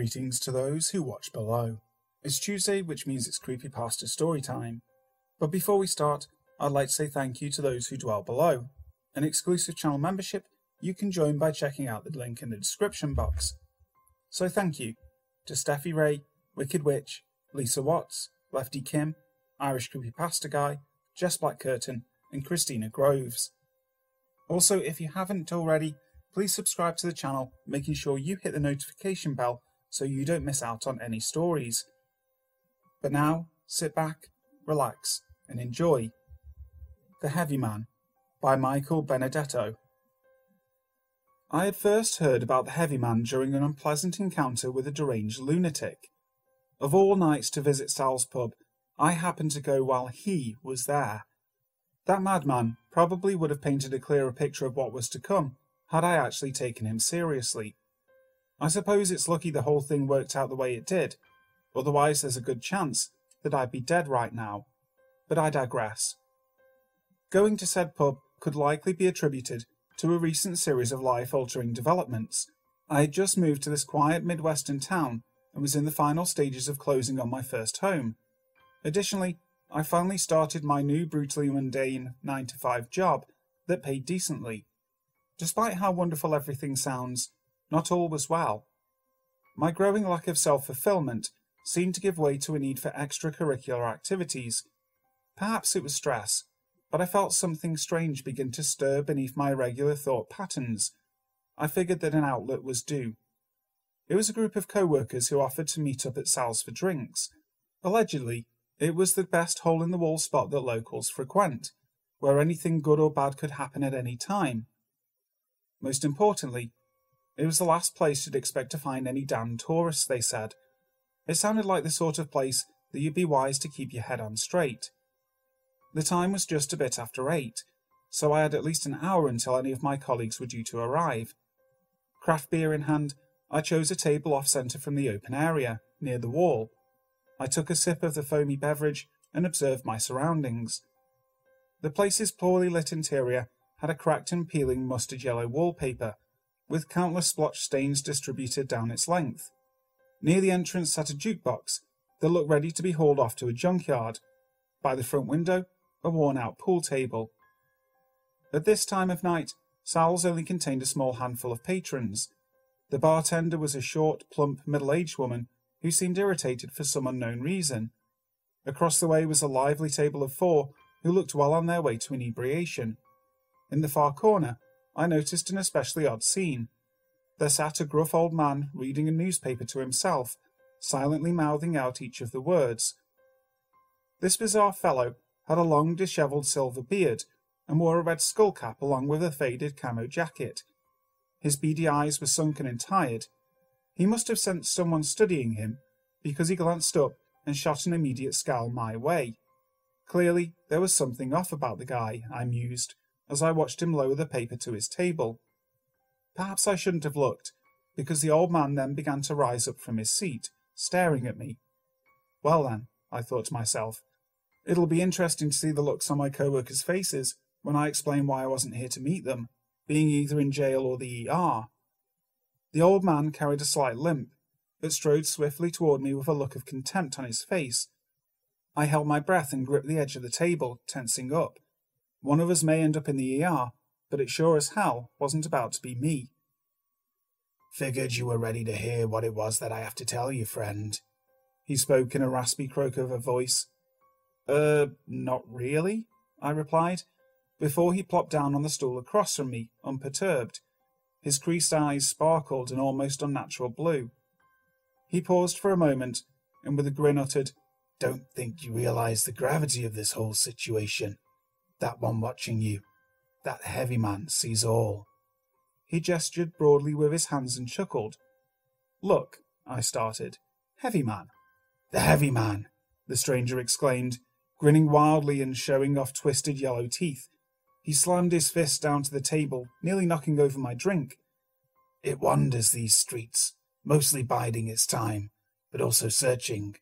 Greetings to those who watch below. It's Tuesday, which means it's Creepypasta story time. But before we start, I'd like to say thank you to those who dwell below. An exclusive channel membership you can join by checking out the link in the description box. So thank you to Steffi Ray, Wicked Witch, Lisa Watts, Lefty Kim, Irish Creepypasta Guy, Jess Black Curtain, and Christina Groves. Also, if you haven't already, please subscribe to the channel, making sure you hit the notification bell so you don't miss out on any stories. But now, sit back, relax, and enjoy The Heavy Man by Michael Benedetto. I had first heard about the Heavy Man during an unpleasant encounter with a deranged lunatic. Of all nights to visit Sal's pub, I happened to go while he was there. That madman probably would have painted a clearer picture of what was to come had I actually taken him seriously. I suppose it's lucky the whole thing worked out the way it did, otherwise, there's a good chance that I'd be dead right now. But I digress. Going to said pub could likely be attributed to a recent series of life altering developments. I had just moved to this quiet Midwestern town and was in the final stages of closing on my first home. Additionally, I finally started my new brutally mundane 9 to 5 job that paid decently. Despite how wonderful everything sounds, not all was well. My growing lack of self fulfillment seemed to give way to a need for extracurricular activities. Perhaps it was stress, but I felt something strange begin to stir beneath my regular thought patterns. I figured that an outlet was due. It was a group of co workers who offered to meet up at Sal's for drinks. Allegedly, it was the best hole in the wall spot that locals frequent, where anything good or bad could happen at any time. Most importantly, it was the last place you'd expect to find any damned tourists, they said. It sounded like the sort of place that you'd be wise to keep your head on straight. The time was just a bit after eight, so I had at least an hour until any of my colleagues were due to arrive. Craft beer in hand, I chose a table off centre from the open area, near the wall. I took a sip of the foamy beverage and observed my surroundings. The place's poorly lit interior had a cracked and peeling mustard yellow wallpaper, with countless splotch stains distributed down its length. Near the entrance sat a jukebox that looked ready to be hauled off to a junkyard. By the front window, a worn out pool table. At this time of night, Sal's only contained a small handful of patrons. The bartender was a short, plump, middle aged woman who seemed irritated for some unknown reason. Across the way was a lively table of four who looked well on their way to inebriation. In the far corner, I noticed an especially odd scene. There sat a gruff old man reading a newspaper to himself, silently mouthing out each of the words. This bizarre fellow had a long dishevelled silver beard and wore a red skull cap along with a faded camo jacket. His beady eyes were sunken and tired. He must have sensed someone studying him, because he glanced up and shot an immediate scowl my way. Clearly, there was something off about the guy, I mused as I watched him lower the paper to his table. Perhaps I shouldn't have looked, because the old man then began to rise up from his seat, staring at me. Well then, I thought to myself, it'll be interesting to see the looks on my co workers' faces when I explain why I wasn't here to meet them, being either in jail or the ER. The old man carried a slight limp, but strode swiftly toward me with a look of contempt on his face. I held my breath and gripped the edge of the table, tensing up. One of us may end up in the ER, but it sure as hell wasn't about to be me. Figured you were ready to hear what it was that I have to tell you, friend. He spoke in a raspy croak of a voice. Er, uh, not really, I replied, before he plopped down on the stool across from me, unperturbed. His creased eyes sparkled an almost unnatural blue. He paused for a moment, and with a grin uttered, Don't think you realize the gravity of this whole situation. That one watching you, that heavy man, sees all. He gestured broadly with his hands and chuckled. Look, I started. Heavy man. The heavy man, the stranger exclaimed, grinning wildly and showing off twisted yellow teeth. He slammed his fist down to the table, nearly knocking over my drink. It wanders these streets, mostly biding its time, but also searching.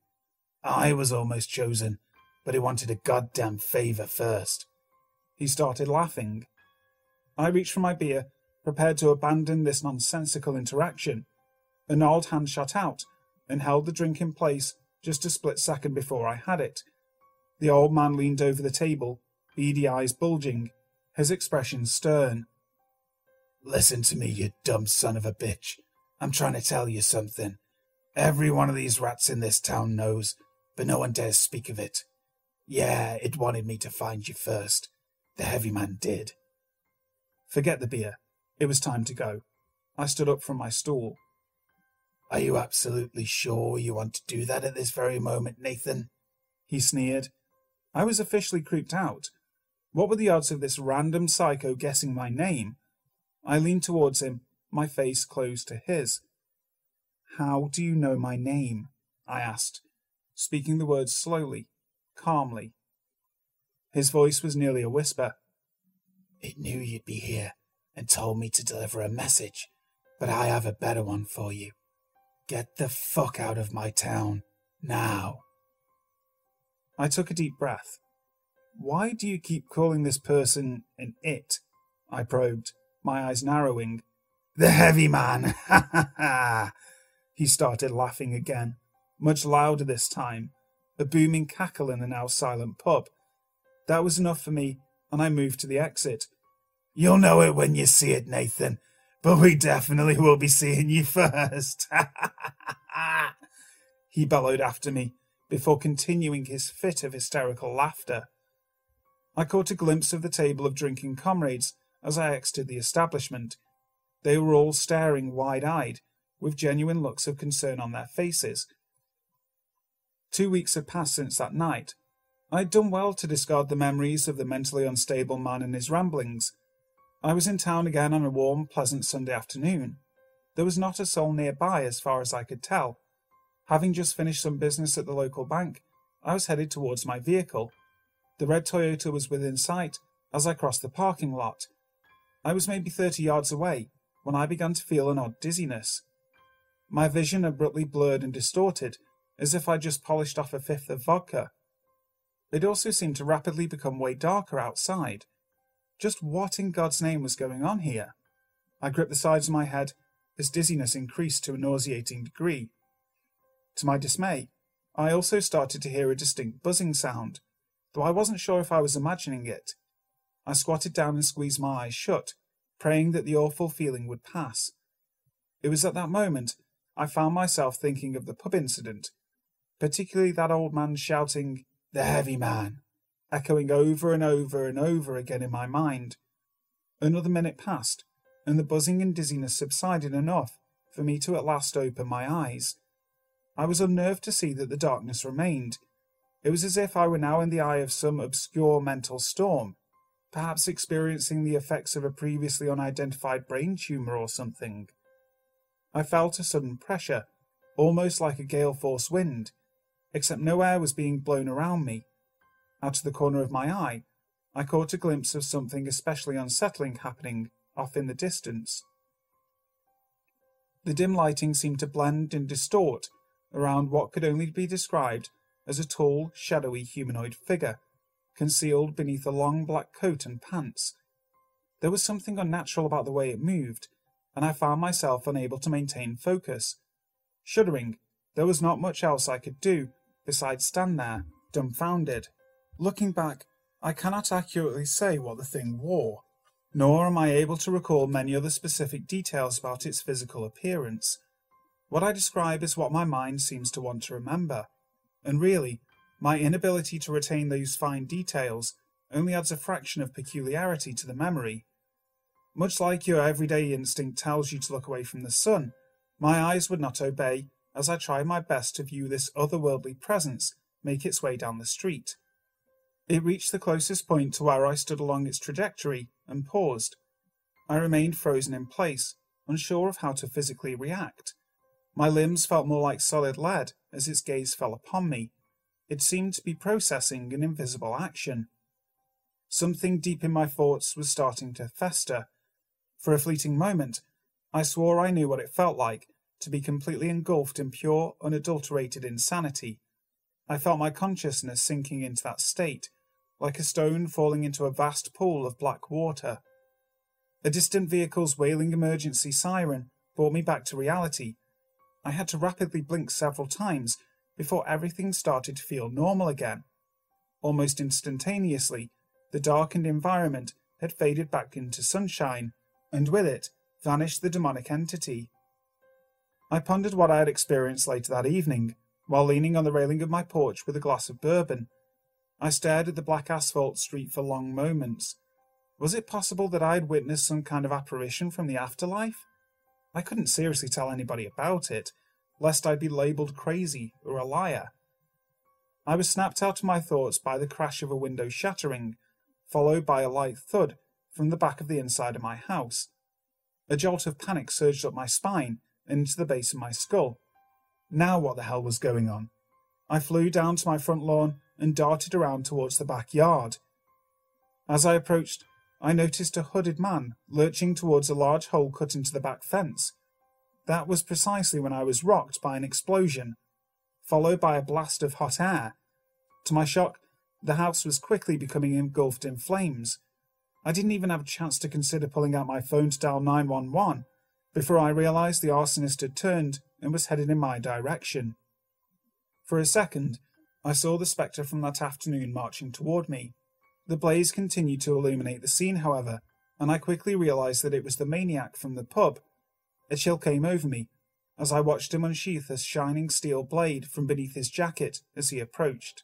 I was almost chosen, but it wanted a goddamn favour first. He started laughing. I reached for my beer, prepared to abandon this nonsensical interaction. A gnarled hand shot out and held the drink in place just a split second before I had it. The old man leaned over the table, beady eyes bulging, his expression stern. Listen to me, you dumb son of a bitch. I'm trying to tell you something. Every one of these rats in this town knows, but no one dares speak of it. Yeah, it wanted me to find you first. The heavy man did. Forget the beer. It was time to go. I stood up from my stool. Are you absolutely sure you want to do that at this very moment, Nathan? He sneered. I was officially creeped out. What were the odds of this random psycho guessing my name? I leaned towards him, my face close to his. How do you know my name? I asked, speaking the words slowly, calmly. His voice was nearly a whisper. It knew you'd be here and told me to deliver a message, but I have a better one for you. Get the fuck out of my town, now. I took a deep breath. Why do you keep calling this person an it? I probed, my eyes narrowing. The heavy man! Ha ha ha! He started laughing again, much louder this time, a booming cackle in the now silent pub. That was enough for me, and I moved to the exit. You'll know it when you see it, Nathan, but we definitely will be seeing you first. he bellowed after me before continuing his fit of hysterical laughter. I caught a glimpse of the table of drinking comrades as I exited the establishment. They were all staring wide eyed, with genuine looks of concern on their faces. Two weeks had passed since that night. I had done well to discard the memories of the mentally unstable man and his ramblings. I was in town again on a warm, pleasant Sunday afternoon. There was not a soul nearby as far as I could tell. Having just finished some business at the local bank, I was headed towards my vehicle. The red Toyota was within sight as I crossed the parking lot. I was maybe 30 yards away when I began to feel an odd dizziness. My vision abruptly blurred and distorted, as if I'd just polished off a fifth of vodka. It also seemed to rapidly become way darker outside. Just what in God's name was going on here? I gripped the sides of my head as dizziness increased to a nauseating degree. To my dismay, I also started to hear a distinct buzzing sound, though I wasn't sure if I was imagining it. I squatted down and squeezed my eyes shut, praying that the awful feeling would pass. It was at that moment I found myself thinking of the pub incident, particularly that old man shouting, The heavy man, echoing over and over and over again in my mind. Another minute passed, and the buzzing and dizziness subsided enough for me to at last open my eyes. I was unnerved to see that the darkness remained. It was as if I were now in the eye of some obscure mental storm, perhaps experiencing the effects of a previously unidentified brain tumour or something. I felt a sudden pressure, almost like a gale force wind, except no air was being blown around me. Out of the corner of my eye, I caught a glimpse of something especially unsettling happening off in the distance. The dim lighting seemed to blend and distort around what could only be described as a tall, shadowy humanoid figure, concealed beneath a long black coat and pants. There was something unnatural about the way it moved, and I found myself unable to maintain focus. Shuddering, there was not much else I could do besides stand there, dumbfounded. Looking back, I cannot accurately say what the thing wore, nor am I able to recall many other specific details about its physical appearance. What I describe is what my mind seems to want to remember, and really, my inability to retain those fine details only adds a fraction of peculiarity to the memory. Much like your everyday instinct tells you to look away from the sun, my eyes would not obey as I tried my best to view this otherworldly presence make its way down the street. It reached the closest point to where I stood along its trajectory and paused. I remained frozen in place, unsure of how to physically react. My limbs felt more like solid lead as its gaze fell upon me. It seemed to be processing an invisible action. Something deep in my thoughts was starting to fester. For a fleeting moment, I swore I knew what it felt like to be completely engulfed in pure, unadulterated insanity. I felt my consciousness sinking into that state, like a stone falling into a vast pool of black water. A distant vehicle's wailing emergency siren brought me back to reality, I had to rapidly blink several times before everything started to feel normal again. Almost instantaneously, the darkened environment had faded back into sunshine, and with it vanished the demonic entity. I pondered what I had experienced later that evening, while leaning on the railing of my porch with a glass of bourbon. I stared at the black asphalt street for long moments. Was it possible that I had witnessed some kind of apparition from the afterlife? I couldn't seriously tell anybody about it, lest I be labelled crazy or a liar. I was snapped out of my thoughts by the crash of a window shattering, followed by a light thud from the back of the inside of my house. A jolt of panic surged up my spine into the base of my skull. Now what the hell was going on? I flew down to my front lawn and darted around towards the backyard. As I approached, I noticed a hooded man lurching towards a large hole cut into the back fence. That was precisely when I was rocked by an explosion, followed by a blast of hot air. To my shock, the house was quickly becoming engulfed in flames. I didn't even have a chance to consider pulling out my phone to dial 911 before I realized the arsonist had turned and was headed in my direction. For a second, I saw the spectre from that afternoon marching toward me. The blaze continued to illuminate the scene, however, and I quickly realized that it was the maniac from the pub. A chill came over me as I watched him unsheath a shining steel blade from beneath his jacket as he approached.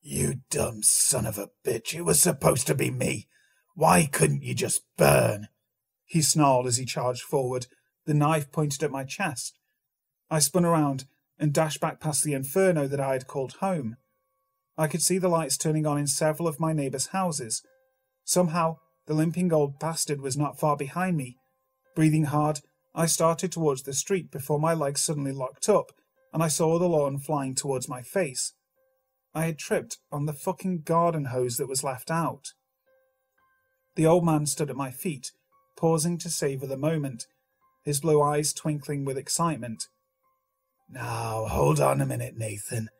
You dumb son of a bitch, it was supposed to be me. Why couldn't you just burn? He snarled as he charged forward, the knife pointed at my chest. I spun around and dashed back past the inferno that I had called home. I could see the lights turning on in several of my neighbours' houses. Somehow, the limping old bastard was not far behind me. Breathing hard, I started towards the street before my legs suddenly locked up and I saw the lawn flying towards my face. I had tripped on the fucking garden hose that was left out. The old man stood at my feet, pausing to savour the moment, his blue eyes twinkling with excitement. Now, hold on a minute, Nathan.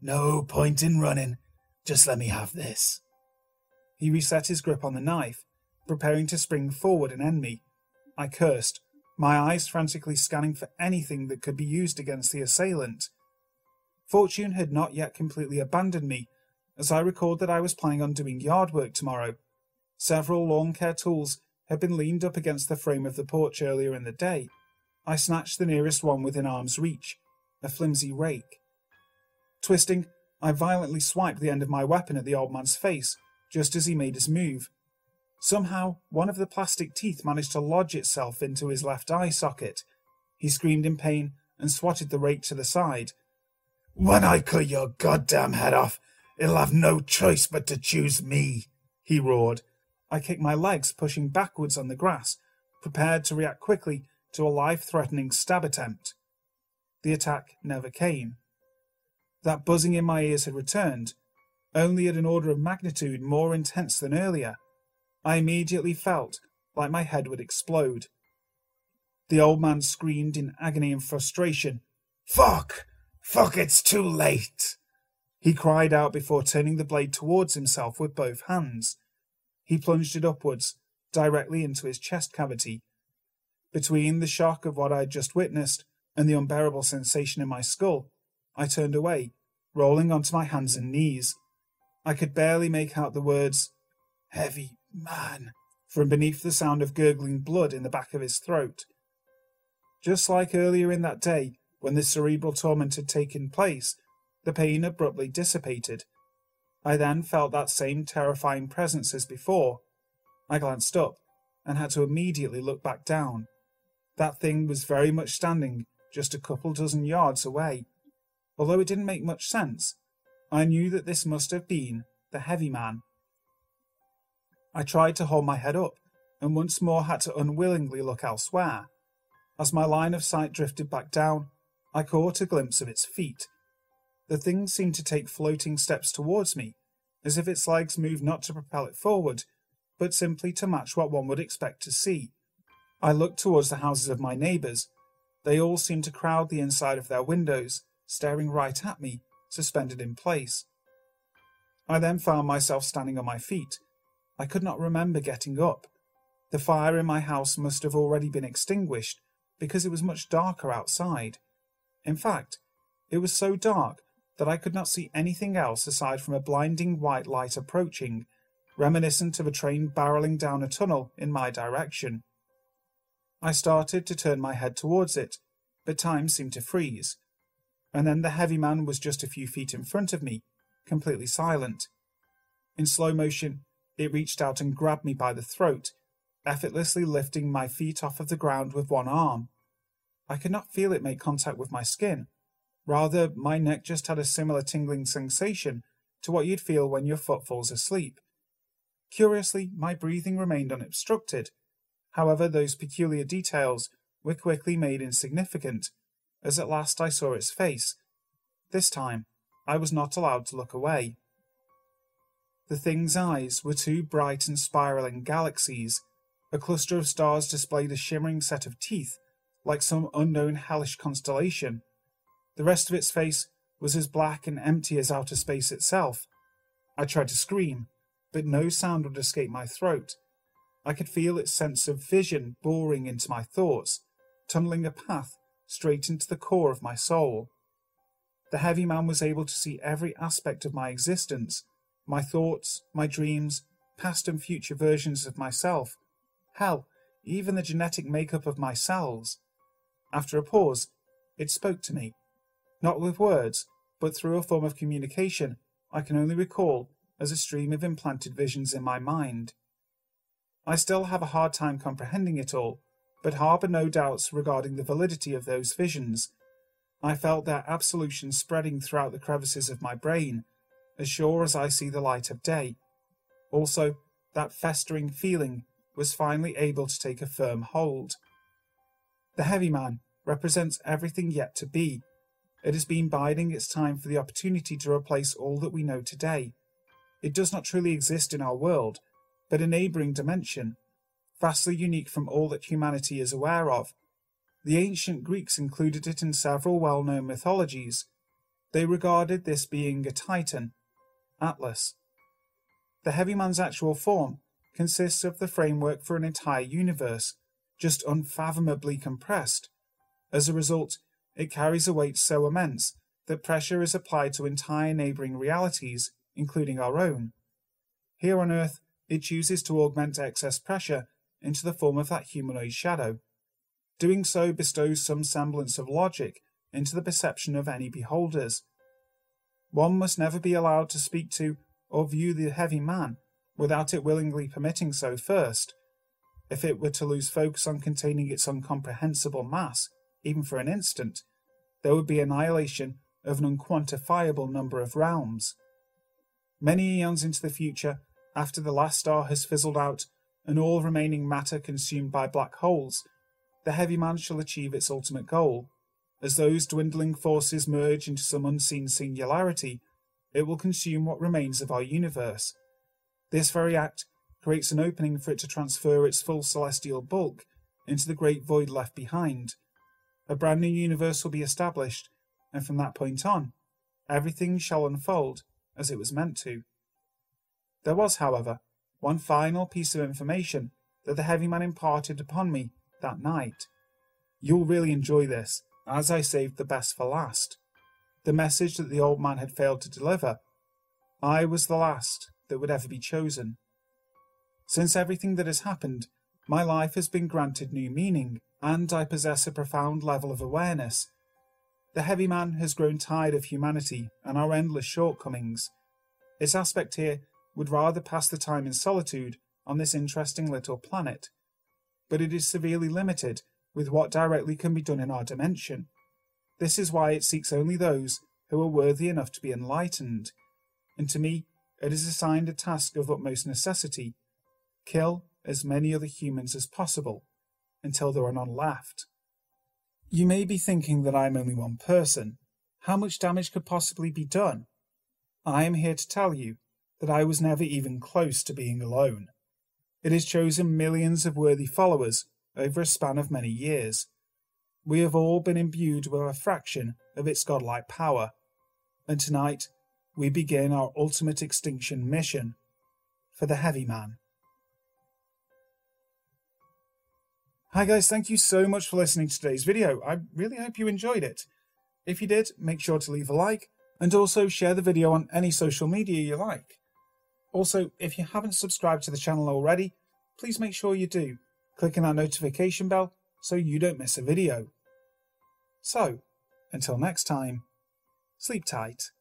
No point in running. Just let me have this. He reset his grip on the knife, preparing to spring forward and end me. I cursed, my eyes frantically scanning for anything that could be used against the assailant. Fortune had not yet completely abandoned me, as I recalled that I was planning on doing yard work tomorrow. Several lawn care tools had been leaned up against the frame of the porch earlier in the day. I snatched the nearest one within arm's reach a flimsy rake. Twisting, I violently swiped the end of my weapon at the old man's face, just as he made his move. Somehow, one of the plastic teeth managed to lodge itself into his left eye socket. He screamed in pain and swatted the rake to the side. When I cut your goddamn head off, it'll have no choice but to choose me, he roared. I kicked my legs, pushing backwards on the grass, prepared to react quickly to a life threatening stab attempt. The attack never came. That buzzing in my ears had returned, only at an order of magnitude more intense than earlier. I immediately felt like my head would explode. The old man screamed in agony and frustration. Fuck! Fuck, it's too late! He cried out before turning the blade towards himself with both hands. He plunged it upwards, directly into his chest cavity. Between the shock of what I had just witnessed and the unbearable sensation in my skull, I turned away, rolling onto my hands and knees. I could barely make out the words, heavy man, from beneath the sound of gurgling blood in the back of his throat. Just like earlier in that day, when the cerebral torment had taken place, the pain abruptly dissipated. I then felt that same terrifying presence as before. I glanced up and had to immediately look back down. That thing was very much standing just a couple dozen yards away. Although it didn't make much sense, I knew that this must have been the heavy man. I tried to hold my head up and once more had to unwillingly look elsewhere. As my line of sight drifted back down, I caught a glimpse of its feet. The thing seemed to take floating steps towards me, as if its legs moved not to propel it forward, but simply to match what one would expect to see. I looked towards the houses of my neighbours, they all seemed to crowd the inside of their windows, staring right at me, suspended in place. I then found myself standing on my feet. I could not remember getting up. The fire in my house must have already been extinguished because it was much darker outside. In fact, it was so dark that I could not see anything else aside from a blinding white light approaching, reminiscent of a train barreling down a tunnel in my direction. I started to turn my head towards it, but time seemed to freeze. And then the heavy man was just a few feet in front of me, completely silent. In slow motion, it reached out and grabbed me by the throat, effortlessly lifting my feet off of the ground with one arm. I could not feel it make contact with my skin. Rather, my neck just had a similar tingling sensation to what you'd feel when your foot falls asleep. Curiously, my breathing remained unobstructed. However, those peculiar details were quickly made insignificant, as at last I saw its face. This time, I was not allowed to look away. The thing's eyes were two bright and spiraling galaxies. A cluster of stars displayed a shimmering set of teeth, like some unknown hellish constellation. The rest of its face was as black and empty as outer space itself. I tried to scream, but no sound would escape my throat. I could feel its sense of vision boring into my thoughts, tunneling a path straight into the core of my soul. The heavy man was able to see every aspect of my existence my thoughts, my dreams, past and future versions of myself, hell, even the genetic makeup of my cells. After a pause, it spoke to me, not with words, but through a form of communication I can only recall as a stream of implanted visions in my mind. I still have a hard time comprehending it all, but harbour no doubts regarding the validity of those visions. I felt their absolution spreading throughout the crevices of my brain, as sure as I see the light of day. Also, that festering feeling was finally able to take a firm hold. The heavy man represents everything yet to be. It has been biding its time for the opportunity to replace all that we know today. It does not truly exist in our world, but a neighbouring dimension, vastly unique from all that humanity is aware of. The ancient Greeks included it in several well known mythologies. They regarded this being a titan, Atlas. The heavy man's actual form consists of the framework for an entire universe, just unfathomably compressed. As a result, it carries a weight so immense that pressure is applied to entire neighbouring realities, including our own. Here on Earth, it chooses to augment excess pressure into the form of that humanoid shadow. Doing so bestows some semblance of logic into the perception of any beholders. One must never be allowed to speak to or view the heavy man without it willingly permitting so first. If it were to lose focus on containing its incomprehensible mass, even for an instant, there would be annihilation of an unquantifiable number of realms. Many eons into the future, after the last star has fizzled out and all remaining matter consumed by black holes, the heavy man shall achieve its ultimate goal. As those dwindling forces merge into some unseen singularity, it will consume what remains of our universe. This very act creates an opening for it to transfer its full celestial bulk into the great void left behind. A brand new universe will be established, and from that point on, everything shall unfold as it was meant to. There was, however, one final piece of information that the heavy man imparted upon me that night. You'll really enjoy this, as I saved the best for last. The message that the old man had failed to deliver. I was the last that would ever be chosen. Since everything that has happened, my life has been granted new meaning, and I possess a profound level of awareness. The heavy man has grown tired of humanity and our endless shortcomings. Its aspect here would rather pass the time in solitude on this interesting little planet, but it is severely limited with what directly can be done in our dimension. This is why it seeks only those who are worthy enough to be enlightened, and to me it is assigned a task of utmost necessity kill as many other humans as possible until there are none left. You may be thinking that I am only one person. How much damage could possibly be done? I am here to tell you that I was never even close to being alone. It has chosen millions of worthy followers over a span of many years. We have all been imbued with a fraction of its godlike power, and tonight we begin our ultimate extinction mission for the Heavy Man. Hi guys, thank you so much for listening to today's video. I really hope you enjoyed it. If you did, make sure to leave a like and also share the video on any social media you like. Also, if you haven't subscribed to the channel already, please make sure you do. Clicking that notification bell so you don't miss a video. So, until next time, sleep tight.